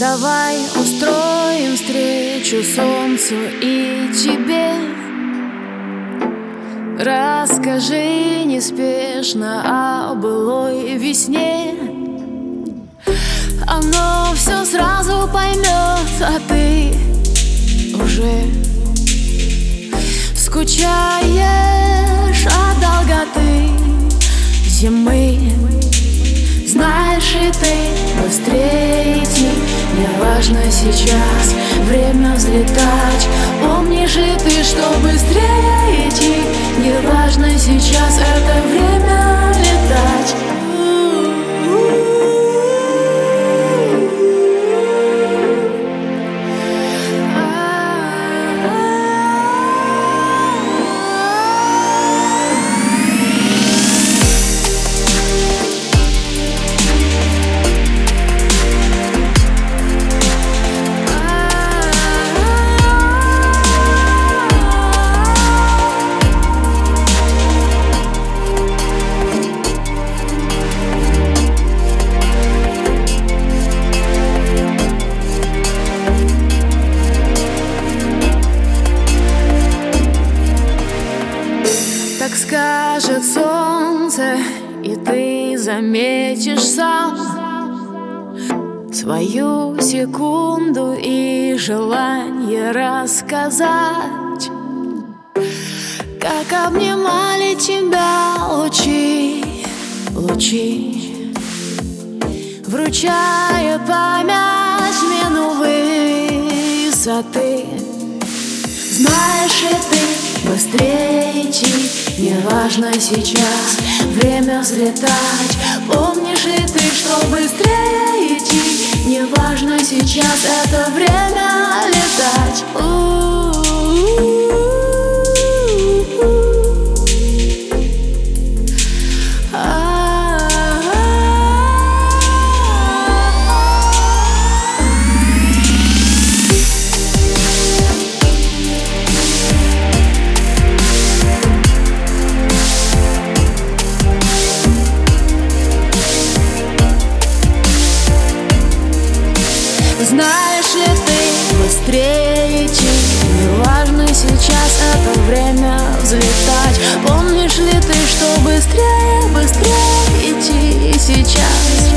Давай устроим встречу солнцу и тебе. Расскажи неспешно о былой весне. Оно все сразу поймет, а ты уже Скучаешь Не важно сейчас. Время взлетать скажет солнце, и ты заметишь сам Свою секунду и желание рассказать. Как обнимали тебя лучи, лучи Вручая память смену высоты. Знаешь ли ты, быстрее идти. Не важно сейчас время взлетать. Помнишь ли ты, что быстрее идти? Не важно сейчас это время идти Не важно сейчас это время взлетать. Помнишь ли ты, что быстрее, быстрее идти сейчас